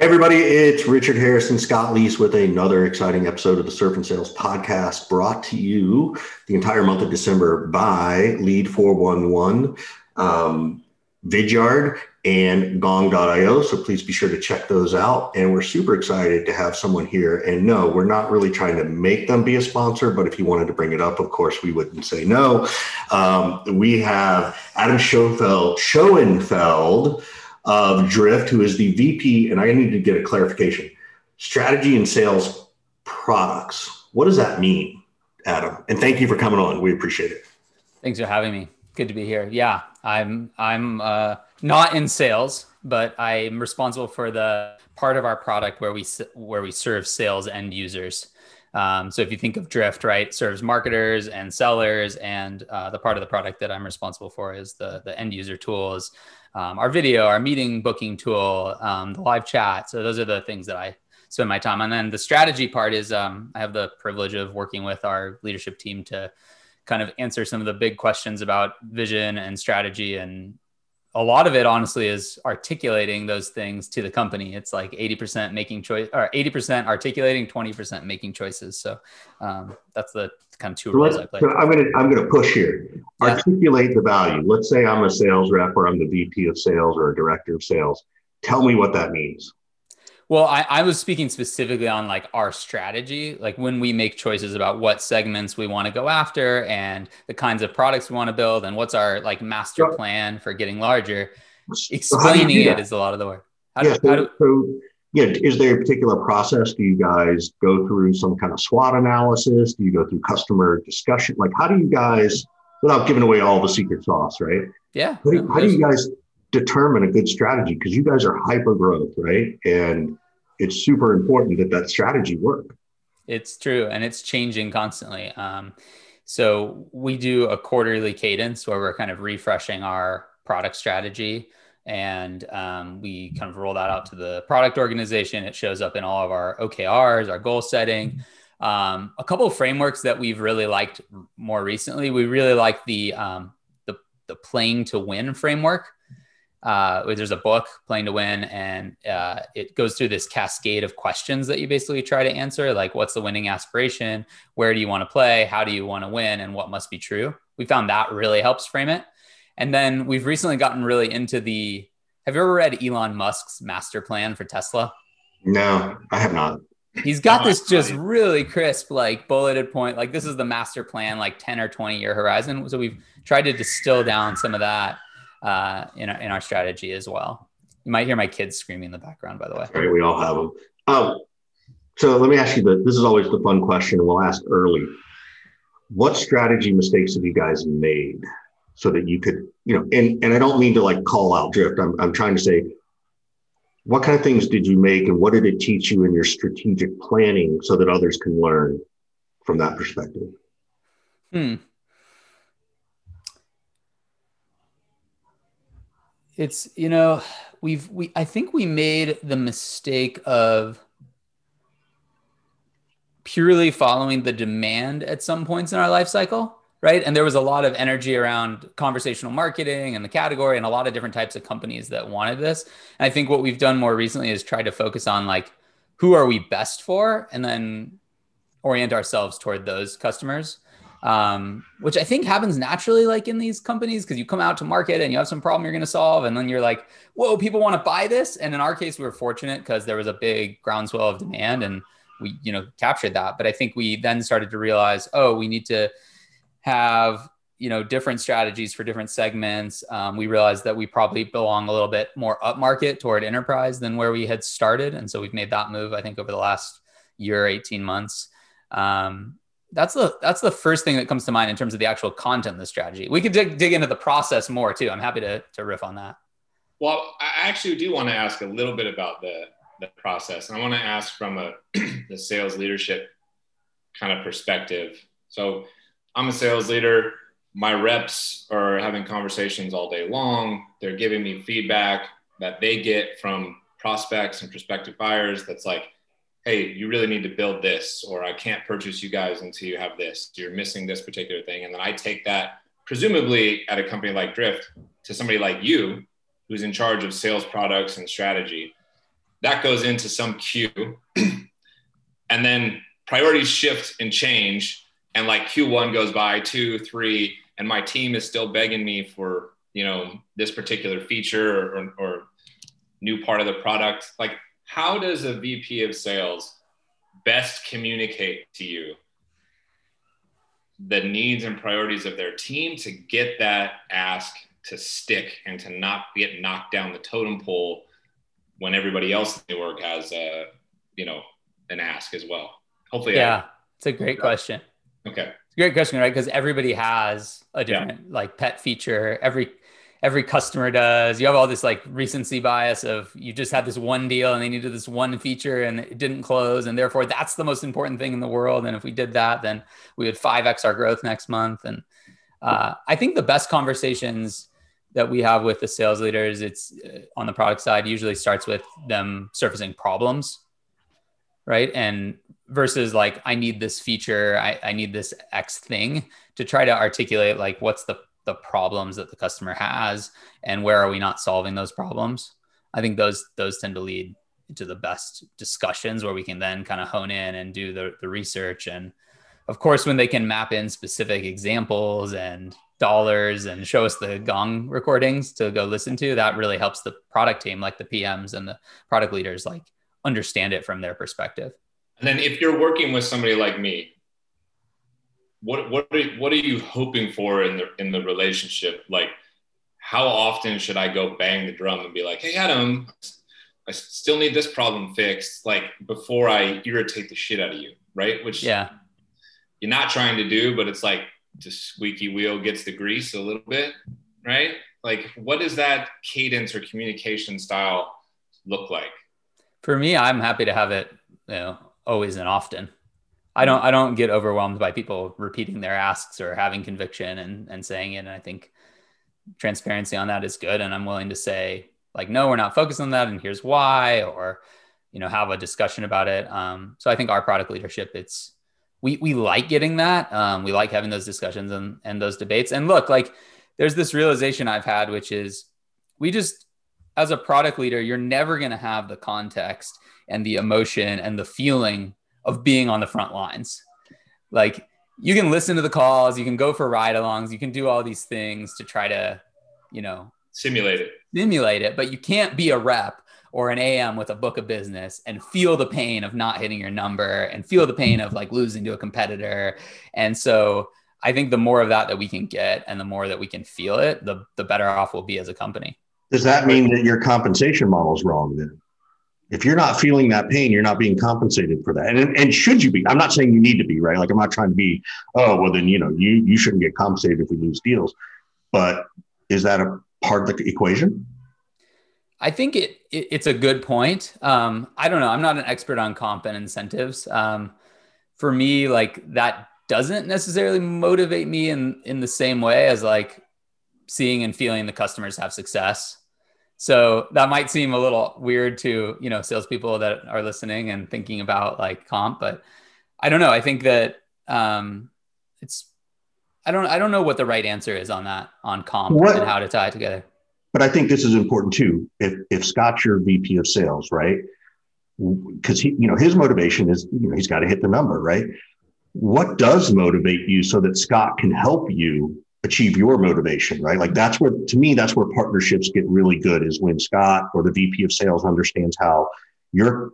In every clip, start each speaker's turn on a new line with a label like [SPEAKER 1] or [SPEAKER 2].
[SPEAKER 1] Everybody, it's Richard Harrison, Scott Leese with another exciting episode of the Surf and Sales podcast brought to you the entire month of December by Lead 411, um, Vidyard, and Gong.io. So please be sure to check those out. And we're super excited to have someone here. And no, we're not really trying to make them be a sponsor, but if you wanted to bring it up, of course, we wouldn't say no. Um, we have Adam Schoenfeld, Schoenfeld of Drift, who is the VP, and I need to get a clarification strategy and sales products. What does that mean, Adam? And thank you for coming on. We appreciate it.
[SPEAKER 2] Thanks for having me. Good to be here. Yeah, I'm I'm uh, not in sales, but I'm responsible for the part of our product where we where we serve sales end users. Um, so if you think of Drift, right, serves marketers and sellers, and uh, the part of the product that I'm responsible for is the the end user tools um, our video, our meeting booking tool, um, the live chat. So those are the things that I spend my time on. And then the strategy part is um, I have the privilege of working with our leadership team to kind of answer some of the big questions about vision and strategy and a lot of it honestly is articulating those things to the company. It's like 80% making choice or 80% articulating 20% making choices. So um, that's the kind of two so roles i play.
[SPEAKER 1] so i'm gonna i'm gonna push here. Yeah. articulate the value. Let's say i'm a sales rep or i'm the vp of sales or a director of sales. Tell me what that means
[SPEAKER 2] well, I, I, was speaking specifically on like our strategy, like when we make choices about what segments we want to go after and the kinds of products we want to build and what's our like master plan for getting larger. Explaining so it is a lot of the work.
[SPEAKER 1] How yeah, do, so, do, so, yeah, is there a particular process? Do you guys go through some kind of SWOT analysis? Do you go through customer discussion? Like, how do you guys, without giving away all the secret sauce, right?
[SPEAKER 2] Yeah.
[SPEAKER 1] How do, how do you guys determine a good strategy? Because you guys are hyper growth, right? And it's super important that that strategy work.
[SPEAKER 2] It's true, and it's changing constantly. Um, so we do a quarterly cadence where we're kind of refreshing our product strategy, and um, we kind of roll that out to the product organization. It shows up in all of our OKRs, our goal setting. Um, a couple of frameworks that we've really liked more recently. We really like the um, the, the playing to win framework uh, there's a book playing to win and uh, it goes through this cascade of questions that you basically try to answer like what's the winning aspiration? Where do you want to play? How do you want to win? And what must be true? We found that really helps frame it. And then we've recently gotten really into the have you ever read elon musk's master plan for tesla?
[SPEAKER 1] No i have not.
[SPEAKER 2] He's got this just really crisp like bulleted point like this is the master plan like 10 or 20 year horizon. So we've tried to distill down some of that uh, in, our, in our strategy as well. You might hear my kids screaming in the background, by the way.
[SPEAKER 1] Right, we all have them. Um, so let me ask you the, this is always the fun question. We'll ask early. What strategy mistakes have you guys made so that you could, you know, and, and I don't mean to like call out drift. I'm, I'm trying to say, what kind of things did you make and what did it teach you in your strategic planning so that others can learn from that perspective?
[SPEAKER 2] Hmm. It's you know we've we i think we made the mistake of purely following the demand at some points in our life cycle right? And there was a lot of energy around conversational marketing and the category and a lot of different types of companies that wanted this. And i think what we've done more recently is try to focus on like who are we best for and then orient ourselves toward those customers um, which I think happens naturally, like in these companies, because you come out to market and you have some problem you're going to solve, and then you're like, "Whoa, people want to buy this!" And in our case, we were fortunate because there was a big groundswell of demand, and we, you know, captured that. But I think we then started to realize, oh, we need to have you know different strategies for different segments. Um, we realized that we probably belong a little bit more upmarket toward enterprise than where we had started, and so we've made that move. I think over the last year, eighteen months. Um, that's the that's the first thing that comes to mind in terms of the actual content of the strategy. We could dig, dig into the process more too. I'm happy to to riff on that.
[SPEAKER 3] Well, I actually do want to ask a little bit about the the process, and I want to ask from a the sales leadership kind of perspective. So, I'm a sales leader. My reps are having conversations all day long. They're giving me feedback that they get from prospects and prospective buyers. That's like, hey, you really need to build this, or I can't purchase you guys until you have this. You're missing this particular thing. And then I take that, presumably at a company like Drift, to somebody like you, who's in charge of sales products and strategy. that goes into some queue. and then priorities shift and change. And like Q1 goes by, two, three, and my team is still begging me for, you know, this particular feature or, or new part of the product. Like, how does a VP of sales best communicate to you the needs and priorities of their team to get that ask to stick and to not get knocked down the totem pole when everybody else in the org has a you know an ask as well? Hopefully
[SPEAKER 2] yeah I, it's a great question.
[SPEAKER 3] Okay.
[SPEAKER 2] It's a great question right? Because everybody has a different yeah. like pet feature. Every every customer does. You have all this like recency bias of you just had this one deal and they needed this one feature and it didn't close and therefore that's the most important thing in the world and if we did that then we would 5x our growth next month and uh, i think the best conversations that we have with the sales leaders it's uh, on the product side usually starts with them surfacing problems right? And versus like i need this feature I, I need this x thing to try to articulate like what's the the problems that the customer has and where are we not solving those problems i think those those tend to lead to the best discussions where we can then kind of hone in and do the, the research. And of course when they can map in specific examples and dollars and show us the gong recordings to go listen to that really helps the product team like the pms and the product leaders like understand it from their perspective.
[SPEAKER 3] And then if you're working with somebody like me what what are, what are you hoping for in the in the relationship like how often should i go bang the drum and be like hey adam i still need this problem fixed like before i irritate the shit out of you right which
[SPEAKER 2] yeah
[SPEAKER 3] you're not trying to do but it's like the squeaky wheel gets the grease a little bit, right? Like, what does that cadence or communication style look like?
[SPEAKER 2] For me, I'm happy to have it, you know, always and often. I don't, I don't get overwhelmed by people repeating their asks or having conviction and, and saying it. And I think transparency on that is good. And I'm willing to say, like, no, we're not focused on that. And here's why, or, you know, have a discussion about it. Um, so I think our product leadership, it's, we we like getting that. Um, we like having those discussions and and those debates. And look, like there's this realization I've had, which is we just as a product leader, you're never going to have the context and the emotion and the feeling of being on the front lines. Like you can listen to the calls, you can go for ride-alongs, you can do all these things to try to, you know,
[SPEAKER 3] simulate it.
[SPEAKER 2] Simulate it, but you can't be a rep or an AM with a book of business and feel the pain of not hitting your number and feel the pain of like losing to a competitor. And so I think the more of that that we can get and the more that we can feel it, the the better off we'll be as a company.
[SPEAKER 1] Does that mean that your compensation model is wrong then? If you're not feeling that pain, you're not being compensated for that. And, and should you be? I'm not saying you need to be, right? Like I'm not trying to be, oh, well then, you know, you you shouldn't get compensated if we lose deals. But is that a part of the equation?
[SPEAKER 2] I think it, it, it's a good point. Um, I don't know. I'm not an expert on comp and incentives. Um, for me, like that doesn't necessarily motivate me in in the same way as like seeing and feeling the customers have success. So that might seem a little weird to you know salespeople that are listening and thinking about like comp, but I don't know. I think that um, it's I don't I don't know what the right answer is on that on comp what, and how to tie it together
[SPEAKER 1] but I think this is important too. If if Scott's your VP of sales, right? Because he, you know, his motivation is, you know, he's got to hit the number, right? What does motivate you so that Scott can help you achieve your motivation, right? Like that's where, to me, that's where partnerships get really good is when Scott or the VP of sales understands how you're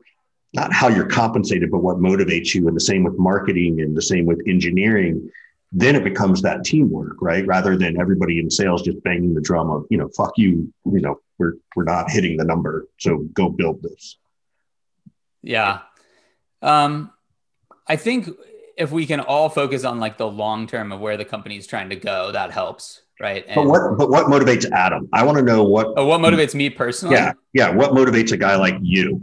[SPEAKER 1] not how you're compensated, but what motivates you. And the same with marketing and the same with engineering then it becomes that teamwork, right? Rather than everybody in sales just banging the drum of, you know, fuck you, you know, we're we're not hitting the number, so go build this.
[SPEAKER 2] Yeah. Um I think if we can all focus on like the long term of where the company is trying to go, that helps, right?
[SPEAKER 1] And, but what but what motivates Adam? I want to know what
[SPEAKER 2] oh, what motivates me personally?
[SPEAKER 1] Yeah. Yeah, what motivates a guy like you?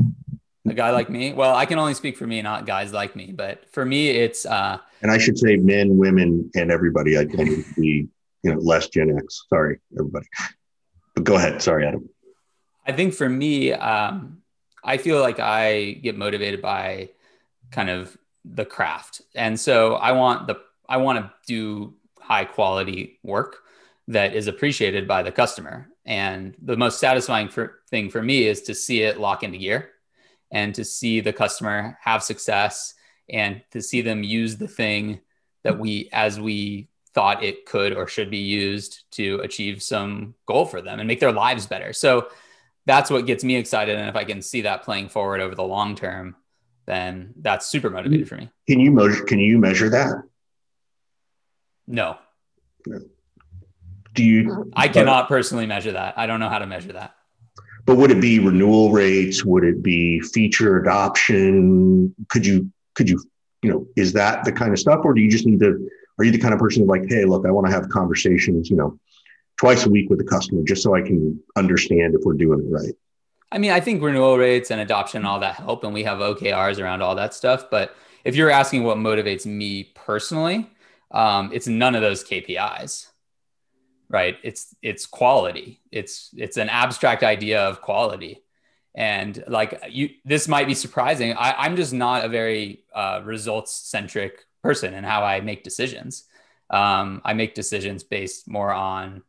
[SPEAKER 2] a guy like me well i can only speak for me not guys like me but for me it's uh
[SPEAKER 1] and i should say men women and everybody i need to be you know less gen x sorry everybody but go ahead sorry adam
[SPEAKER 2] i think for me um i feel like i get motivated by kind of the craft and so i want the i want to do high quality work that is appreciated by the customer and the most satisfying for, thing for me is to see it lock into gear and to see the customer have success and to see them use the thing that we as we thought it could or should be used to achieve some goal for them and make their lives better. So that's what gets me excited. And if I can see that playing forward over the long term, then that's super motivated for me.
[SPEAKER 1] Can you measure? Can you measure that?
[SPEAKER 2] No.
[SPEAKER 1] Do you?
[SPEAKER 2] I cannot personally measure that. I don't know how to measure that.
[SPEAKER 1] But would it be renewal rates? Would it be feature adoption? Could you? Could you? You know, is that the kind of stuff, or do you just need to? Are you the kind of person like, hey, look, I want to have conversations, you know, twice a week with the customer just so I can understand if we're doing it right?
[SPEAKER 2] I mean, I think renewal rates and adoption and all that help, and we have OKRs around all that stuff. But if you're asking what motivates me personally, um, it's none of those KPIs, right? It's it's quality. It's it's an abstract idea of quality, and like you, this might be surprising. I, I'm just not a very uh, results centric person in how I make decisions. Um, I make decisions based more on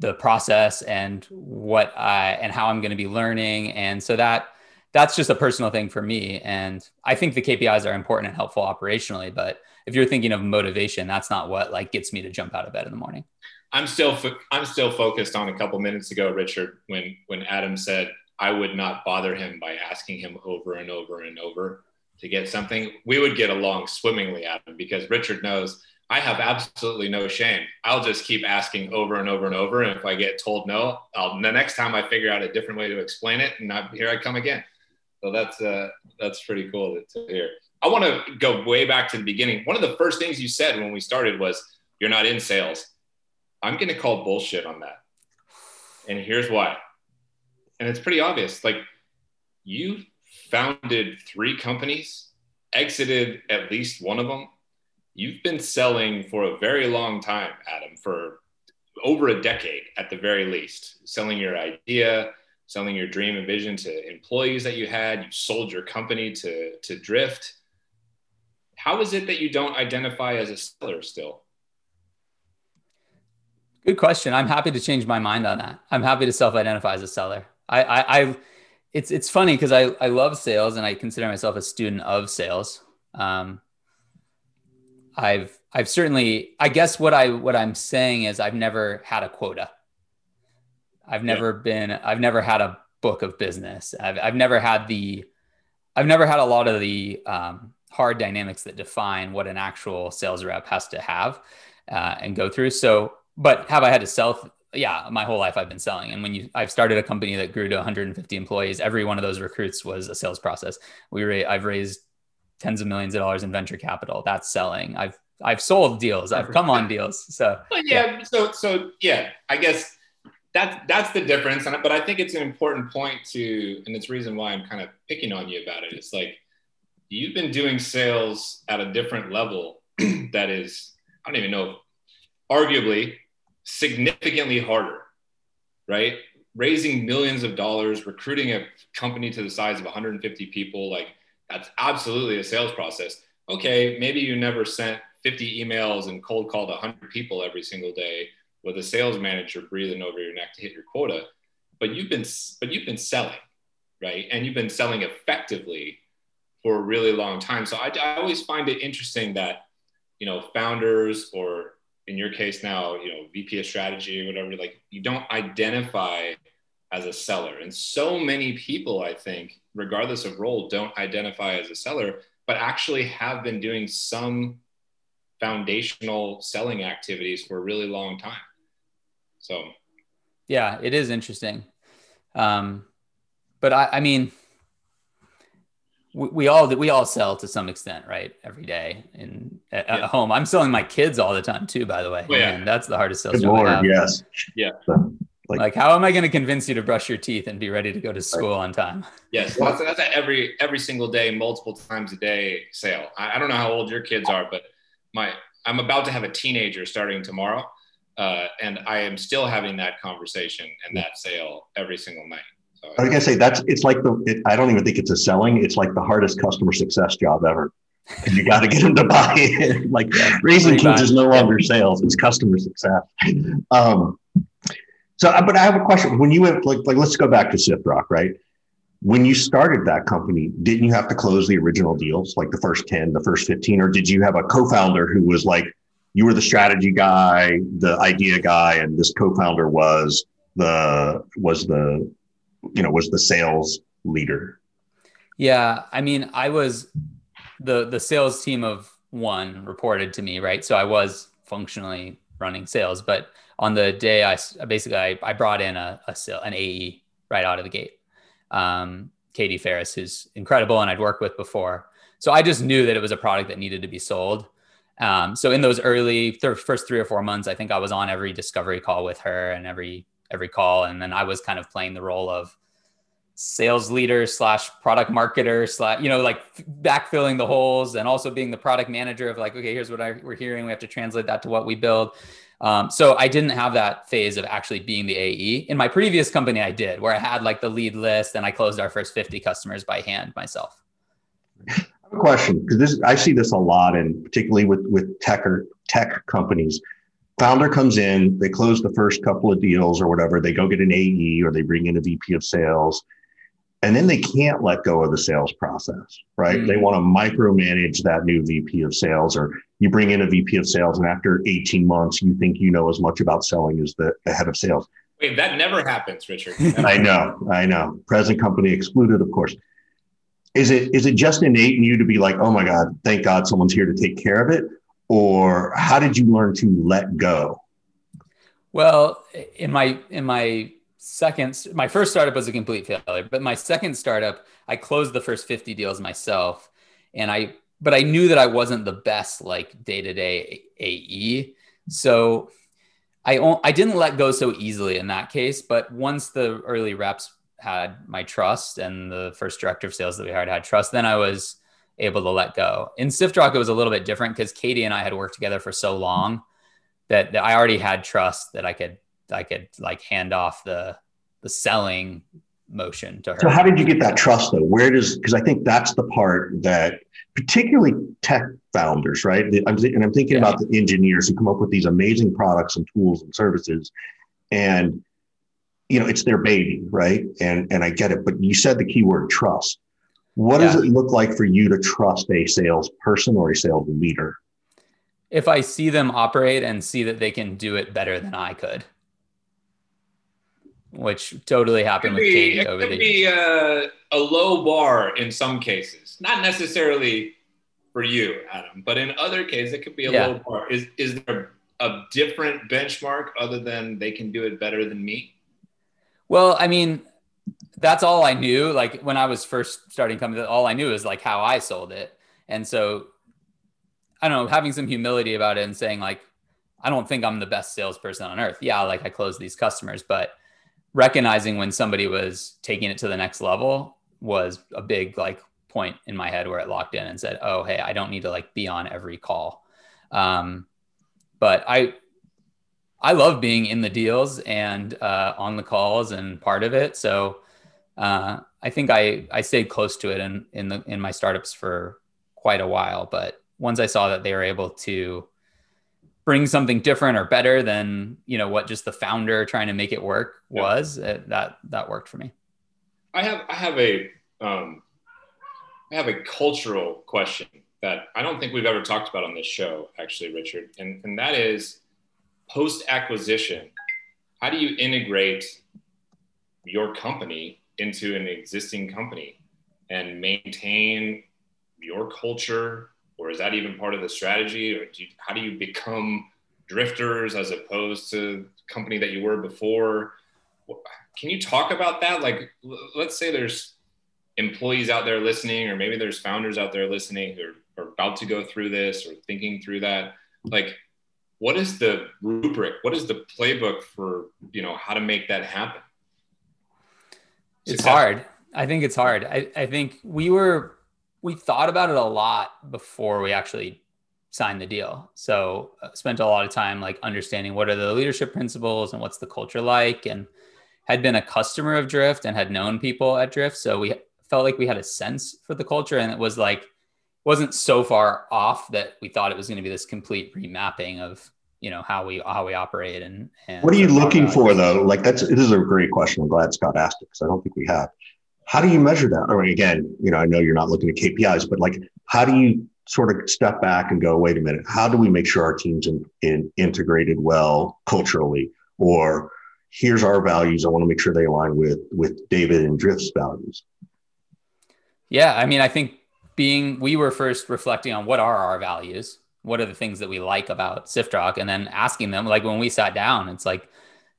[SPEAKER 2] the process and what I and how I'm going to be learning, and so that that's just a personal thing for me. And I think the KPIs are important and helpful operationally, but if you're thinking of motivation, that's not what like gets me to jump out of bed in the morning.
[SPEAKER 3] I'm still fo- I'm still focused on a couple minutes ago, Richard, when when Adam said I would not bother him by asking him over and over and over to get something, we would get along swimmingly, Adam, because Richard knows I have absolutely no shame. I'll just keep asking over and over and over. And if I get told no, I'll, the next time I figure out a different way to explain it, and I, here I come again. So that's uh, that's pretty cool to, to hear. I want to go way back to the beginning. One of the first things you said when we started was, "You're not in sales." I'm going to call bullshit on that, and here's why. And it's pretty obvious. Like you founded three companies, exited at least one of them. You've been selling for a very long time, Adam, for over a decade at the very least, selling your idea, selling your dream and vision to employees that you had. You sold your company to, to Drift. How is it that you don't identify as a seller still?
[SPEAKER 2] Good question. I'm happy to change my mind on that. I'm happy to self-identify as a seller. I, I, I it's it's funny because I, I love sales and I consider myself a student of sales. Um, I've I've certainly I guess what I what I'm saying is I've never had a quota. I've never yeah. been I've never had a book of business. I've I've never had the I've never had a lot of the um, hard dynamics that define what an actual sales rep has to have uh, and go through. So, but have I had to sell yeah, my whole life I've been selling. And when you, I've started a company that grew to 150 employees. Every one of those recruits was a sales process. We ra- I've raised tens of millions of dollars in venture capital. That's selling. I've, I've sold deals. I've come on deals. So
[SPEAKER 3] well, yeah, yeah, So, so yeah, I guess that's, that's the difference. And, but I think it's an important point to, and it's reason why I'm kind of picking on you about it. It's like, you've been doing sales at a different level that is, I don't even know, arguably significantly harder, right? Raising millions of dollars, recruiting a company to the size of 150 people, like that's absolutely a sales process. Okay, maybe you never sent 50 emails and cold called 100 people every single day with a sales manager breathing over your neck to hit your quota, but you've been but you've been selling, right? And you've been selling effectively for a really long time. So I, I always find it interesting that you know founders or in your case now, you know, VP of strategy or whatever, like you don't identify as a seller. And so many people, I think, regardless of role, don't identify as a seller, but actually have been doing some foundational selling activities for a really long time. So,
[SPEAKER 2] yeah, it is interesting. Um, but I, I mean, we, we all we all sell to some extent, right? Every day in at, yeah. at, home. I'm selling my kids all the time too. By the way, oh, yeah. and that's the hardest sales Good. Lord,
[SPEAKER 1] yes,
[SPEAKER 3] yeah.
[SPEAKER 2] Like, like, how am I going to convince you to brush your teeth and be ready to go to school right. on time?
[SPEAKER 3] Yes, that's, that's every every single day, multiple times a day sale. I, I, don't know how old your kids are, but my I'm about to have a teenager starting tomorrow, uh, and I am still having that conversation and that sale every single night.
[SPEAKER 1] I was gonna say that's it's like the it, I don't even think it's a selling. It's like the hardest customer success job ever. you got to get them to buy it. like raising kids is no longer sales; it's customer success. Um, so, uh, but I have a question. When you went like like let's go back to Siftrock, right? when you started that company, didn't you have to close the original deals, like the first 10, the first 15, or did you have a co-founder who was like, you were the strategy guy, the idea guy, and this co-founder was the was the you know was the sales leader?
[SPEAKER 2] Yeah, I mean, I was the the sales team of one reported to me, right? So I was functionally running sales, but on the day I basically I, I brought in a, a an AE right out of the gate um, Katie Ferris, who's incredible and I'd worked with before. So I just knew that it was a product that needed to be sold. Um, so in those early th- first three or four months, I think I was on every discovery call with her and every every call, and then I was kind of playing the role of sales leader slash product marketer slash you know like backfilling the holes and also being the product manager of like okay here's what I, we're hearing we have to translate that to what we build um, so I didn't have that phase of actually being the AE. In my previous company, I did, where I had like the lead list and I closed our first 50 customers by hand myself.
[SPEAKER 1] I have a question because this I see this a lot, and particularly with with tech or tech companies. Founder comes in, they close the first couple of deals or whatever, they go get an AE or they bring in a VP of sales and then they can't let go of the sales process, right? Mm-hmm. They want to micromanage that new VP of sales, or you bring in a VP of sales, and after 18 months, you think you know as much about selling as the, the head of sales.
[SPEAKER 3] Wait, that never happens, Richard.
[SPEAKER 1] I know, I know. Present company excluded, of course. Is it is it just innate in you to be like, oh my God, thank God someone's here to take care of it? Or how did you learn to let go?
[SPEAKER 2] Well, in my in my second my first startup was a complete failure but my second startup i closed the first 50 deals myself and i but i knew that i wasn't the best like day-to-day ae so i i didn't let go so easily in that case but once the early reps had my trust and the first director of sales that we hired had trust then i was able to let go. In SiftRock it was a little bit different because katie and i had worked together for so long that, that i already had trust that i could I could like hand off the the selling motion to her.
[SPEAKER 1] So how did you get that trust though? Where does because I think that's the part that particularly tech founders, right? I'm, and I'm thinking yeah. about the engineers who come up with these amazing products and tools and services, and you know it's their baby, right? And and I get it, but you said the keyword trust. What yeah. does it look like for you to trust a salesperson or a sales leader?
[SPEAKER 2] If I see them operate and see that they can do it better than I could which totally happened with Katie
[SPEAKER 3] it over could the be a, uh, a low bar in some cases, not necessarily for you, Adam, but in other cases it could be a yeah. low bar. Is is there a different benchmark other than they can do it better than me?
[SPEAKER 2] Well, I mean, that's all I knew. Like when I was first starting company, all I knew is like how I sold it, and so I don't know, having some humility about it and saying like, I don't think I'm the best salesperson on earth. Yeah, like I close these customers, but recognizing when somebody was taking it to the next level was a big like point in my head where it locked in and said, "Oh, hey, I don't need to like be on every call." Um, but I I love being in the deals and uh, on the calls and part of it. So uh, I think I I stayed close to it in in the in my startups for quite a while. But once I saw that they were able to bring something different or better than you know what just the founder trying to make it work was yeah. it, that that worked for me
[SPEAKER 3] i have i have a um, I have a cultural question that i don't think we've ever talked about on this show actually richard and, and that is post acquisition how do you integrate your company into an existing company and maintain your culture or is that even part of the strategy? Or do you, how do you become drifters as opposed to company that you were before? Can you talk about that? Like let's say there's employees out there listening or maybe there's founders out there listening who are, are about to go through this or thinking through that. Like what is the rubric what is the playbook for you know how to make that happen?
[SPEAKER 2] It's hard. I think it's hard. I, I think we were we thought about it a lot before we actually signed the deal. So uh, spent a lot of time like understanding what are the leadership principles and what's the culture like and had been a customer of Drift and had known people at Drift. So we felt like we had a sense for the culture and it was like wasn't so far off that we thought it was going to be this complete remapping of you know how we how we operate and, and
[SPEAKER 1] what are you looking for though like that's this is a great question i'm glad scott asked it because i don't think we have how do you measure that? Or again, you know, I know you're not looking at KPIs, but like, how do you sort of step back and go, wait a minute, how do we make sure our team's in, in integrated well culturally? Or here's our values. I want to make sure they align with with David and Drift's values.
[SPEAKER 2] Yeah, I mean, I think being we were first reflecting on what are our values, what are the things that we like about SiftRock, and then asking them. Like when we sat down, it's like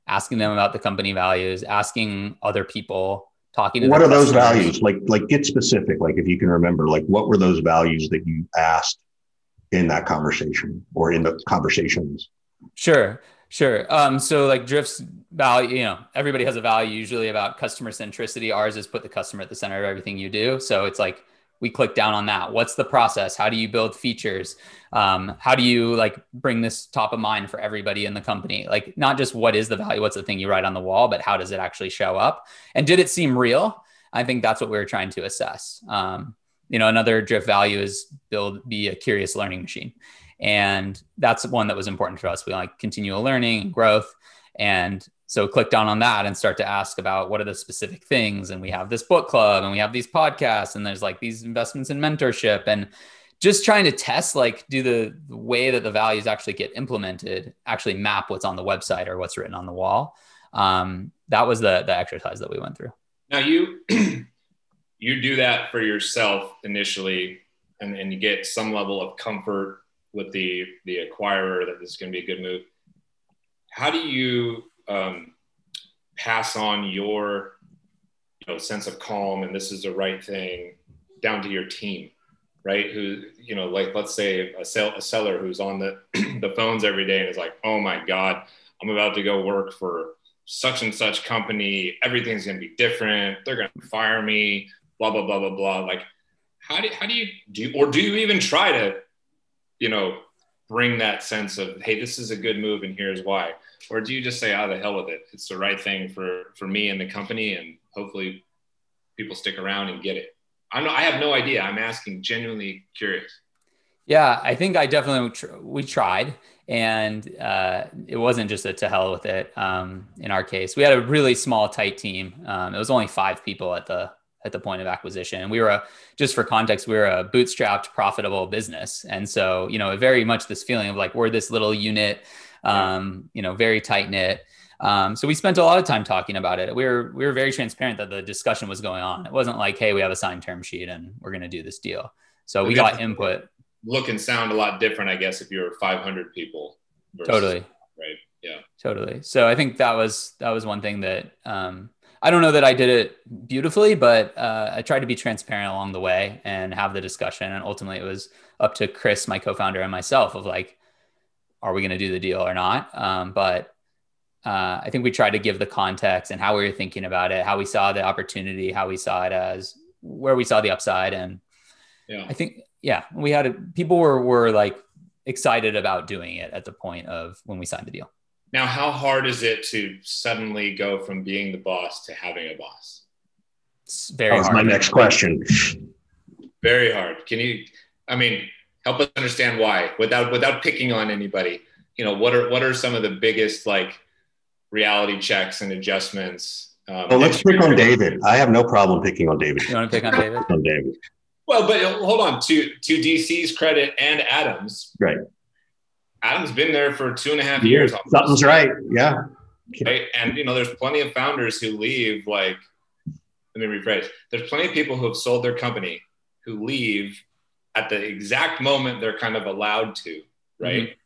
[SPEAKER 2] asking them about the company values, asking other people talking to
[SPEAKER 1] what are those values? Like like get specific like if you can remember like what were those values that you asked in that conversation or in the conversations?
[SPEAKER 2] Sure sure. Um so like drift's value you know everybody has a value usually about customer centricity. Ours is put the customer at the center of everything you do. So it's like we click down on that. What's the process? How do you build features? Um, how do you like bring this top of mind for everybody in the company? Like not just what is the value what's the thing you write on the wall but how does it actually show up? And did it seem real? I think that's what we are trying to assess. Um, you know another drift value is build be a curious learning machine. And that's one that was important for us. We like continual learning and growth. And so click down on that and start to ask about what are the specific things and we have this book club and we have these podcasts and there's like these investments in mentorship and just trying to test like do the, the way that the values actually get implemented actually map what's on the website or what's written on the wall. Um, that was the the exercise that we went through.
[SPEAKER 3] Now you you do that for yourself initially and, and you get some level of comfort with the the acquirer that this is going to be a good move. How do you um, pass on your you know sense of calm and this is the right thing down to your team right? Who you know like let's say a, sell, a seller who's on the the phones every day and is like oh my god i'm about to go work for such and such company. Everything's going to be different. They're going to fire me blah blah blah blah blah. Like how do, how do you do or do you even try to you know bring that sense of hey this is a good move and here's why? Or do you just say oh the hell with it. It's the right thing for for me and the company and hopefully people stick around and get it. I'm not, i have no idea. I'm asking genuinely curious.
[SPEAKER 2] Yeah i think i definitely we tried and uh, it wasn't just a to hell with it um, in our case. We had a really small tight team. Um, it was only five people at the at the point of acquisition. We were a, just for context, we were a bootstrapped, profitable business. And so, you know, very much this feeling of like, we're this little unit, um, you know, very tight knit. Um, so we spent a lot of time talking about it. We were, we were very transparent that the discussion was going on. It wasn't like, Hey, we have a signed term sheet and we're going to do this deal. So we got input.
[SPEAKER 3] Look and sound a lot different, I guess, if you're 500 people.
[SPEAKER 2] Versus, totally.
[SPEAKER 3] Right. Yeah.
[SPEAKER 2] Totally. So I think that was, that was one thing that, um, I don't know that I did it beautifully, but uh, I tried to be transparent along the way and have the discussion. And ultimately, it was up to Chris, my co-founder, and myself of like, are we going to do the deal or not? Um, but uh, I think we tried to give the context and how we were thinking about it, how we saw the opportunity, how we saw it as where we saw the upside, and yeah, I think yeah, we had a, people were were like excited about doing it at the point of when we signed the deal.
[SPEAKER 3] Now, how hard is it to suddenly go from being the boss to having a boss?
[SPEAKER 2] It's very hard.
[SPEAKER 1] That's my next question.
[SPEAKER 3] Very hard. Can you, I mean, help us understand why without, without picking on anybody, you know, what are, what are some of the biggest like reality checks and adjustments?
[SPEAKER 1] Um, well, let's pick on David. I have no problem picking on David.
[SPEAKER 2] You want to pick on David?
[SPEAKER 1] on David.
[SPEAKER 3] Well, but hold on to, to DC's credit and Adam's.
[SPEAKER 1] Right
[SPEAKER 3] Adam's been there for two and a half years.
[SPEAKER 1] Almost. Something's right. Yeah.
[SPEAKER 3] Right. And you know, there's plenty of founders who leave. Like, let me rephrase. There's plenty of people who have sold their company who leave at the exact moment they're kind of allowed to. Right.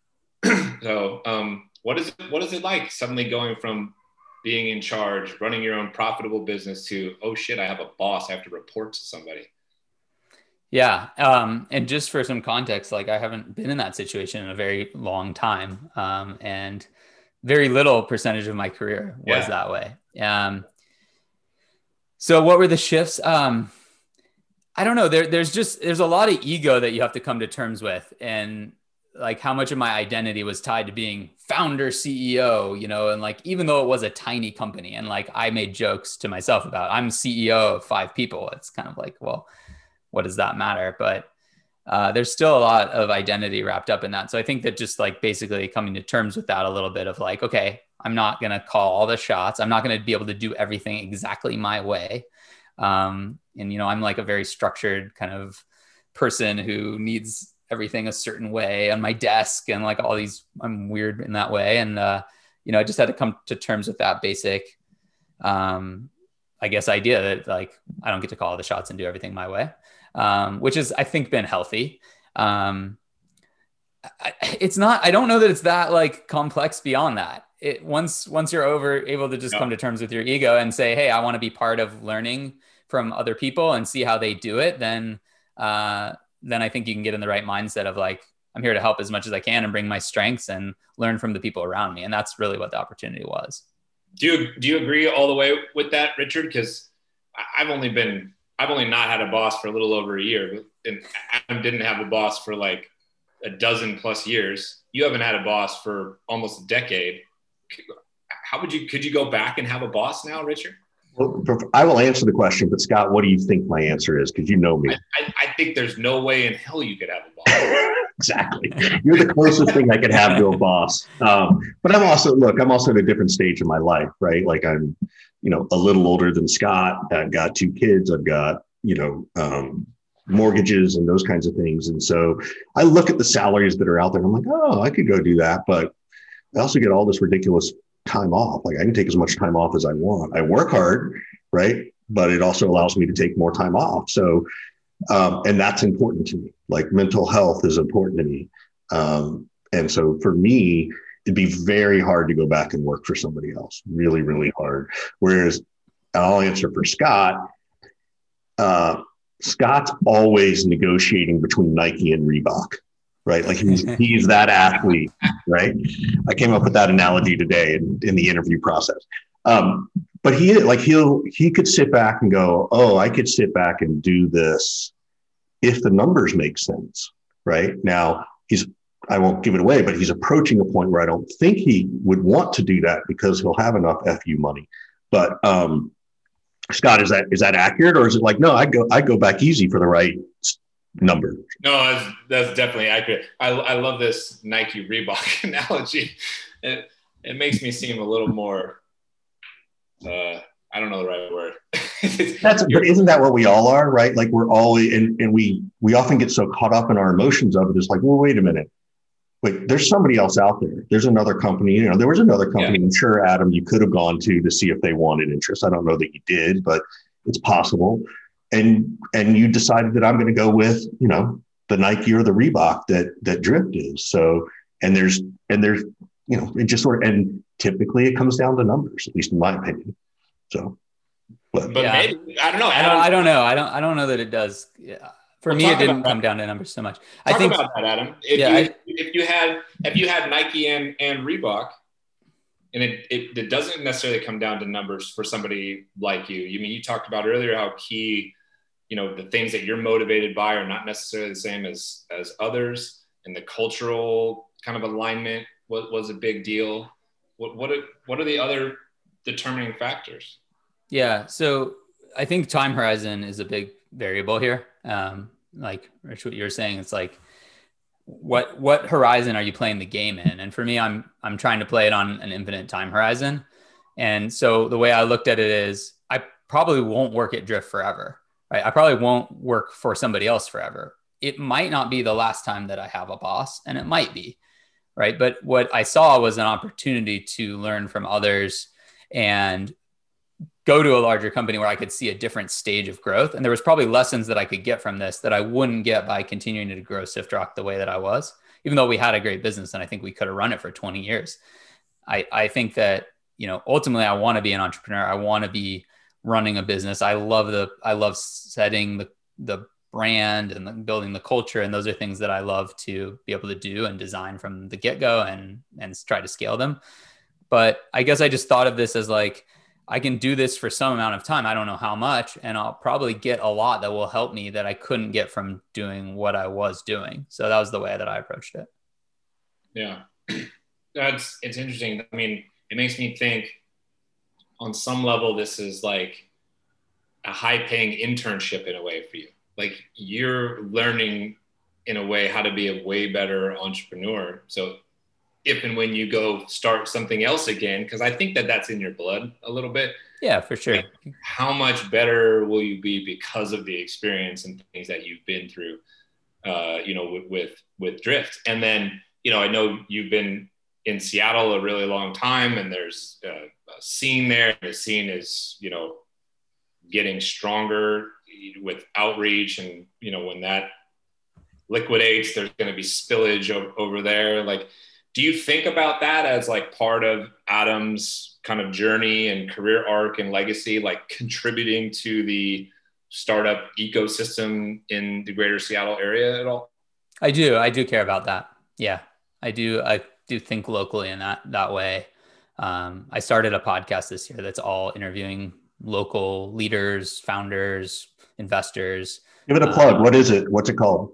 [SPEAKER 3] Mm-hmm. so, um, what is it, what is it like suddenly going from being in charge, running your own profitable business to oh shit, I have a boss, I have to report to somebody.
[SPEAKER 2] Yeah. Um, and just for some context, like I haven't been in that situation in a very long time. Um, and very little percentage of my career was yeah. that way. Um, so what were the shifts? Um, I don't know. There, there's just, there's a lot of ego that you have to come to terms with. And like how much of my identity was tied to being founder CEO, you know, and like, even though it was a tiny company and like I made jokes to myself about I'm CEO of five people. It's kind of like, well, what does that matter? But uh, there's still a lot of identity wrapped up in that. So I think that just like basically coming to terms with that a little bit of like, okay, I'm not going to call all the shots. I'm not going to be able to do everything exactly my way. Um, and you know, I'm like a very structured kind of person who needs everything a certain way on my desk and like all these i'm weird in that way and uh, you know i just had to come to terms with that basic um, i guess idea that like i don't get to call all the shots and do everything my way um, which has i think been healthy um, I, it's not i don't know that it's that like complex beyond that it once once you're over able to just come to terms with your ego and say hey i want to be part of learning from other people and see how they do it then uh, then I think you can get in the right mindset of like, I'm here to help as much as I can and bring my strengths and learn from the people around me. And that's really what the opportunity was.
[SPEAKER 3] Do you, do you agree all the way with that, Richard? Because I've only been, I've only not had a boss for a little over a year and Adam didn't have a boss for like a dozen plus years. You haven't had a boss for almost a decade. How would you, could you go back and have a boss now, Richard?
[SPEAKER 1] Well, I will answer the question, but Scott, what do you think my answer is? Because you know me.
[SPEAKER 3] I, I, think there's no way in hell you could have a boss.
[SPEAKER 1] exactly. You're the closest thing I could have to a boss. Um, but I'm also, look, I'm also at a different stage in my life, right? Like I'm, you know, a little older than Scott. I've got two kids. I've got, you know, um, mortgages and those kinds of things. And so I look at the salaries that are out there and I'm like, oh, I could go do that. But I also get all this ridiculous time off. Like I can take as much time off as I want. I work hard, right? But it also allows me to take more time off. So, um, and that's important to me. Like mental health is important to me. Um, and so for me, it'd be very hard to go back and work for somebody else. Really, really hard. Whereas I'll answer for Scott. Uh, Scott's always negotiating between Nike and Reebok right? Like he's he's that athlete, right? I came up with that analogy today in, in the interview process. Um, but he like he'll he could sit back and go, oh, I could sit back and do this if the numbers make sense, right? Now he's I won't give it away, but he's approaching a point where I don't think he would want to do that because he'll have enough FU money. But um, Scott, is that is that accurate, or is it like no? I go I go back easy for the right number.
[SPEAKER 3] No, that's, that's definitely accurate. I, I love this Nike Reebok analogy. It, it makes me seem a little more, uh, I don't know the right word.
[SPEAKER 1] that's, but isn't that what we all are, right? Like we're all, and, and we, we often get so caught up in our emotions of it. It's like, well, wait a minute. Wait, there's somebody else out there. There's another company. You know, there was another company. Yeah. I'm sure, Adam, you could have gone to to see if they wanted interest. I don't know that you did, but it's possible and and you decided that I'm going to go with you know the Nike or the Reebok that that Drift is. So and there's and there's you know it just sort of and typically it comes down to numbers, at least in my opinion. So,
[SPEAKER 3] but, but yeah. maybe I don't know.
[SPEAKER 2] I don't, I don't know. I don't I don't know that it does. Yeah. For we'll me, it didn't come down to numbers so much.
[SPEAKER 3] Talk I think about that, Adam. If yeah, you, I, if you had if you had Nike and and Reebok, and it, it, it doesn't necessarily come down to numbers for somebody like you. You mean you talked about earlier how key you know the things that you're motivated by are not necessarily the same as as others and the cultural kind of alignment was, was a big deal what what are, what are the other determining factors
[SPEAKER 2] yeah so i think time horizon is a big variable here um, like rich what you're saying it's like what what horizon are you playing the game in and for me i'm i'm trying to play it on an infinite time horizon and so the way i looked at it is i probably won't work at drift forever right? I probably won't work for somebody else forever. It might not be the last time that I have a boss, and it might be, right? But what I saw was an opportunity to learn from others and go to a larger company where I could see a different stage of growth. And there was probably lessons that I could get from this that I wouldn't get by continuing to grow SiftRock the way that I was, even though we had a great business and I think we could have run it for 20 years. I, I think that, you know, ultimately I want to be an entrepreneur. I want to be running a business. I love the I love setting the the brand and building the culture, and those are things that I love to be able to do and design from the get go and and try to scale them. But I guess I just thought of this as like I can do this for some amount of time. I don't know how much, and I'll probably get a lot that will help me that I couldn't get from doing what I was doing. So that was the way that I approached it.
[SPEAKER 3] Yeah, that's it's interesting. I mean, it makes me think on some level, this is like a high paying internship in a way for you. Like you're learning in a way how to be a way better entrepreneur. So if and when you go start something else again, because I think that that's in your blood a little bit.
[SPEAKER 2] Yeah, for sure.
[SPEAKER 3] Like, how much better will you be because of the experience and things that you've been through? Uh, you know, with, with with drift, and then you know, I know you've been in Seattle a really long time, and there's a, a scene there. The scene is you know getting stronger with outreach, and you know when that liquidates, there's going to be spillage over, over there. Like, do you think about that as like part of Adam's kind of journey and career arc and legacy, like contributing to the startup ecosystem in the greater Seattle area at all?
[SPEAKER 2] I do. I do care about that. Yeah, I do. I do think locally in that that way. Um, I started a podcast this year that's all interviewing local leaders, founders, investors.
[SPEAKER 1] Give it a plug. Um, what is it? What's it called?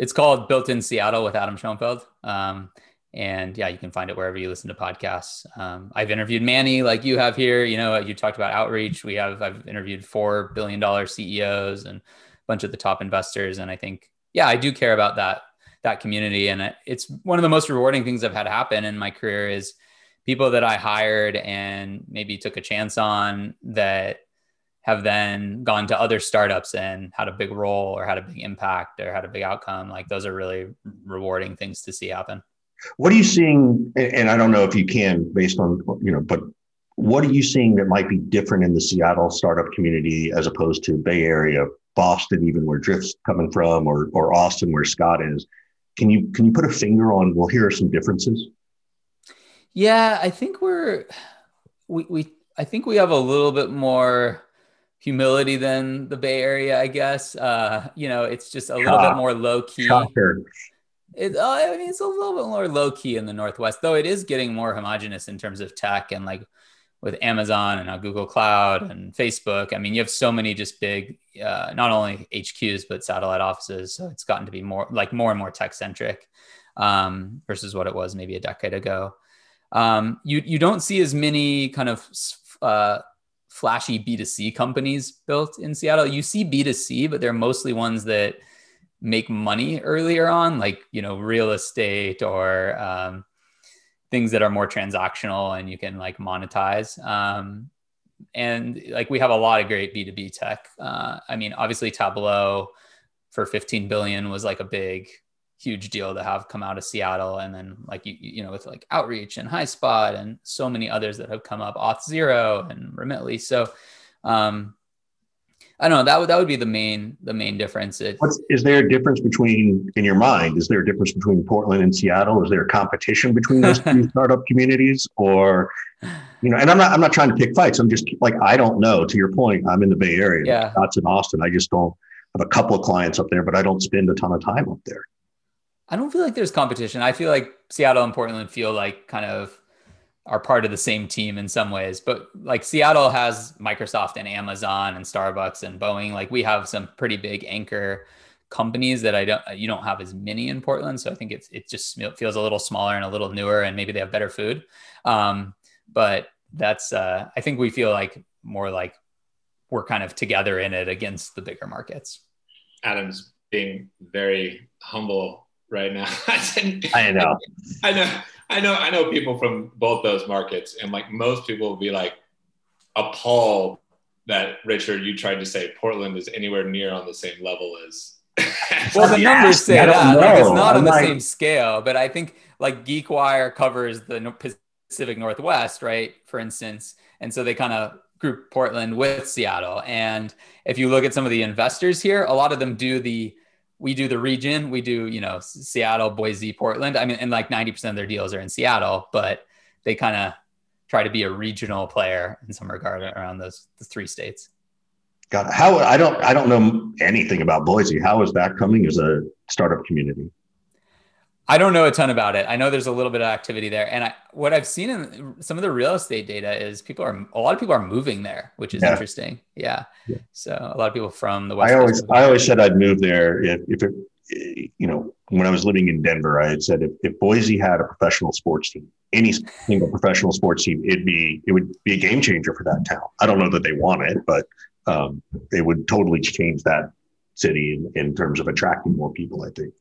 [SPEAKER 2] It's called Built in Seattle with Adam Schoenfeld. Um, and yeah, you can find it wherever you listen to podcasts. Um, I've interviewed Manny, like you have here. You know, you talked about outreach. We have I've interviewed four billion dollar CEOs and a bunch of the top investors, and I think yeah, I do care about that that community, and it's one of the most rewarding things I've had happen in my career is people that I hired and maybe took a chance on that have then gone to other startups and had a big role or had a big impact or had a big outcome. Like those are really rewarding things to see happen.
[SPEAKER 1] What are you seeing? And I don't know if you can, based on you know, but what are you seeing that might be different in the Seattle startup community as opposed to Bay Area, Boston, even where Drift's coming from, or or Austin, where Scott is? Can you can you put a finger on? Well, here are some differences.
[SPEAKER 2] Yeah, I think we're we we I think we have a little bit more humility than the Bay Area, I guess. Uh, you know, it's just a little bit more low key. Shocker. It, uh, I mean, it's a little bit more low key in the Northwest, though it is getting more homogenous in terms of tech and like with Amazon and now Google Cloud and Facebook. I mean, you have so many just big, uh, not only HQs but satellite offices. So it's gotten to be more like more and more tech centric um, versus what it was maybe a decade ago. Um, you you don't see as many kind of uh, flashy B2C companies built in Seattle. You see B2C, but they're mostly ones that make money earlier on, like you know real estate or um, things that are more transactional and you can like monetize. Um, and like we have a lot of great B2B tech. Uh, I mean, obviously Tableau for 15 billion was like a big, huge deal to have come out of Seattle. And then like, you, you know, with like outreach and Highspot and so many others that have come up, Auth0 and Remitly. So, um, I don't know. That would that would be the main the main difference. It,
[SPEAKER 1] What's, is there a difference between in your mind? Is there a difference between Portland and Seattle? Is there a competition between those two startup communities, or you know? And I'm not I'm not trying to pick fights. I'm just like I don't know. To your point, I'm in the Bay Area.
[SPEAKER 2] Yeah,
[SPEAKER 1] Scott's in Austin. I just don't have a couple of clients up there, but I don't spend a ton of time up there.
[SPEAKER 2] I don't feel like there's competition. I feel like Seattle and Portland feel like kind of are part of the same team in some ways. But like Seattle has Microsoft and Amazon and Starbucks and Boeing. Like we have some pretty big anchor companies that I don't you don't have as many in Portland. So I think it's it just feels a little smaller and a little newer, and maybe they have better food. Um, but that's uh, I think we feel like more like we're kind of together in it against the bigger markets.
[SPEAKER 3] Adam's being very humble right now.
[SPEAKER 1] I know.
[SPEAKER 3] I know. I know I know people from both those markets, and like most people will be like appalled that Richard, you tried to say Portland is anywhere near on the same level as.
[SPEAKER 2] well, the numbers say that. Like, it's not I'm on the like... same scale, but I think like GeekWire covers the Pacific Northwest, right? For instance, and so they kind of group Portland with Seattle. And if you look at some of the investors here, a lot of them do the we do the region. We do, you know, Seattle, Boise, Portland. I mean, and like 90% of their deals are in Seattle, but they kind of try to be a regional player in some regard around those the three states.
[SPEAKER 1] God, how I don't I don't know anything about Boise. How is that coming as a startup community?
[SPEAKER 2] I don't know a ton about it. I know there's a little bit of activity there, and I, what I've seen in some of the real estate data is people are a lot of people are moving there, which is yeah. interesting. Yeah. yeah. so a lot of people from the west.
[SPEAKER 1] I always I always said I'd move there if, if it, you know, when I was living in Denver, I had said if, if Boise had a professional sports team, any single professional sports team, it'd be it would be a game changer for that town. I don't know that they want it, but um, it would totally change that city in, in terms of attracting more people. I think.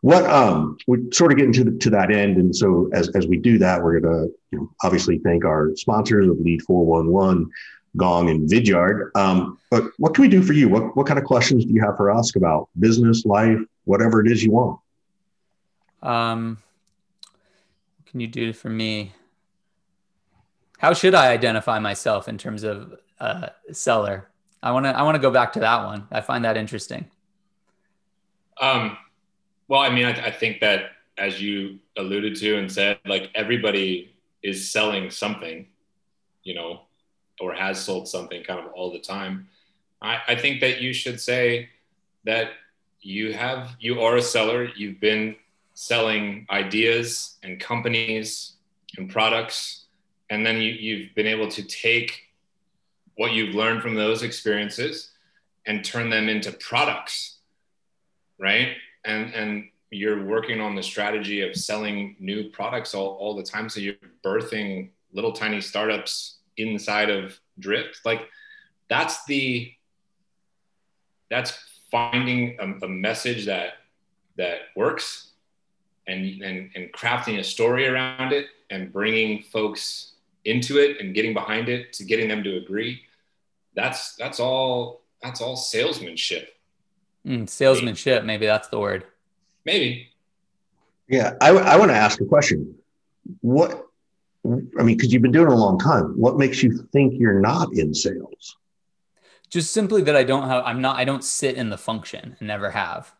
[SPEAKER 1] What um we sort of get into the, to that end, and so as as we do that, we're gonna you know, obviously thank our sponsors of Lead Four One One, Gong, and Vidyard. Um, but what can we do for you? What what kind of questions do you have for us about business, life, whatever it is you want?
[SPEAKER 2] Um, what can you do for me? How should I identify myself in terms of uh, seller? I want to I want to go back to that one. I find that interesting.
[SPEAKER 3] Um, well, I mean, I, I think that as you alluded to and said, like everybody is selling something, you know, or has sold something kind of all the time. I, I think that you should say that you have you are a seller. You've been selling ideas and companies and products, and then you, you've been able to take what you've learned from those experiences and turn them into products, right? And and you're working on the strategy of selling new products all, all the time. So you're birthing little tiny startups inside of Drift. Like that's the that's finding a, a message that that works and, and and crafting a story around it and bringing folks into it and getting behind it to getting them to agree that's that's all that's all salesmanship
[SPEAKER 2] mm, salesmanship maybe that's the word
[SPEAKER 3] Maybe.
[SPEAKER 1] Yeah, I, I want to ask a question. What, I mean, because you've been doing it a long time. What makes you think you're not in sales?
[SPEAKER 2] Just simply that I don't have, I'm not, I don't sit in the function and never have.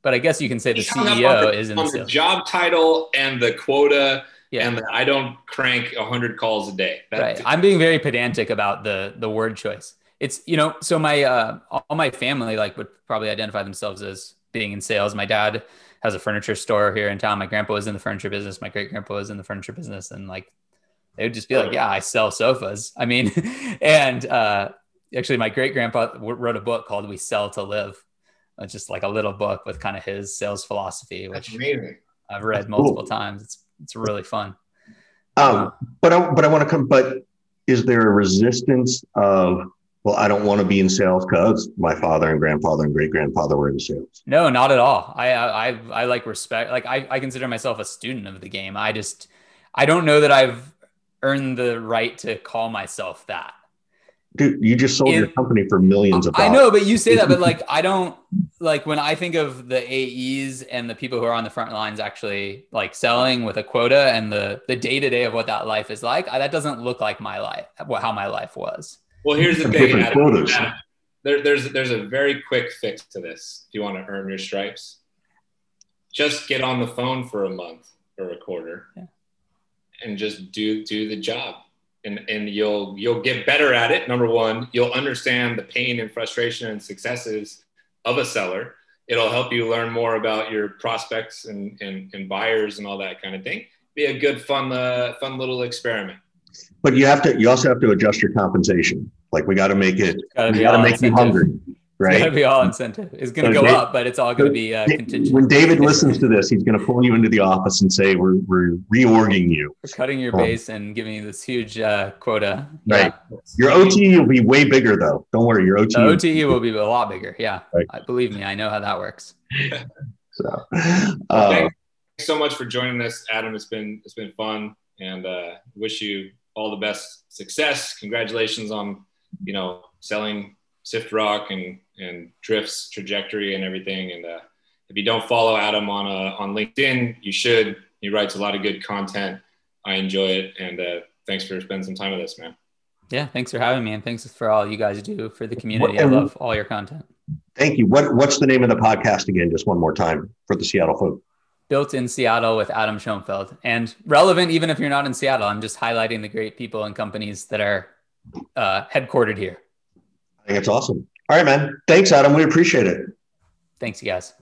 [SPEAKER 2] But I guess you can say the CEO is in
[SPEAKER 3] on
[SPEAKER 2] the,
[SPEAKER 3] the job title and the quota yeah. and the, I don't crank 100 calls a day.
[SPEAKER 2] That, right. I'm being very pedantic about the the word choice. It's you know, so my uh, all my family like would probably identify themselves as being in sales. My dad has a furniture store here in town. My grandpa was in the furniture business. My great grandpa was in the furniture business, and like they would just be like, "Yeah, I sell sofas." I mean, and uh, actually, my great grandpa wrote a book called "We Sell to Live," it's just like a little book with kind of his sales philosophy, which I've read multiple cool. times. It's it's really fun.
[SPEAKER 1] Um, but I, but I want to come. But is there a resistance of well, I don't want to be in sales because my father and grandfather and great grandfather were in sales.
[SPEAKER 2] No, not at all. I, I, I like respect. Like I, I consider myself a student of the game. I just, I don't know that I've earned the right to call myself that.
[SPEAKER 1] Dude, you just sold in, your company for millions of dollars.
[SPEAKER 2] I know, but you say that, but like, I don't like when I think of the AEs and the people who are on the front lines actually like selling with a quota and the the day to day of what that life is like. I, that doesn't look like my life, how my life was.
[SPEAKER 3] Well, here's the thing. Adam, Adam, there, there's there's a very quick fix to this. If you want to earn your stripes, just get on the phone for a month or a quarter, yeah. and just do do the job, and and you'll you'll get better at it. Number one, you'll understand the pain and frustration and successes of a seller. It'll help you learn more about your prospects and and, and buyers and all that kind of thing. Be a good fun uh, fun little experiment.
[SPEAKER 1] But you have to. You also have to adjust your compensation. Like we got to make it. Gotta we got to make incentive. you hungry. Right. It's
[SPEAKER 2] got to be all incentive. It's going to go up, but it's all going to be uh, contingent.
[SPEAKER 1] When David listens to this, he's going to pull you into the office and say, "We're we're reorging you.
[SPEAKER 2] We're cutting your base and giving you this huge uh, quota."
[SPEAKER 1] Right. Yeah. Your OTE will be way bigger, though. Don't worry. Your OTE.
[SPEAKER 2] OTE will be a lot bigger. Yeah. Right. I, believe me, I know how that works.
[SPEAKER 1] so,
[SPEAKER 3] uh, thanks so much for joining us, Adam. It's been it's been fun, and uh, wish you all the best success. Congratulations on, you know, selling SiftRock and and Drift's trajectory and everything. And uh, if you don't follow Adam on uh, on LinkedIn, you should. He writes a lot of good content. I enjoy it, and uh, thanks for spending some time with us, man.
[SPEAKER 2] Yeah, thanks for having me, and thanks for all you guys do for the community. What, I love all your content.
[SPEAKER 1] Thank you. What What's the name of the podcast again? Just one more time for the Seattle folk
[SPEAKER 2] built in Seattle with Adam Schoenfeld and relevant even if you're not in Seattle. I'm just highlighting the great people and companies that are uh, headquartered here.
[SPEAKER 1] I think it's awesome. All right, man. Thanks, Adam. We appreciate it.
[SPEAKER 2] Thanks, you guys.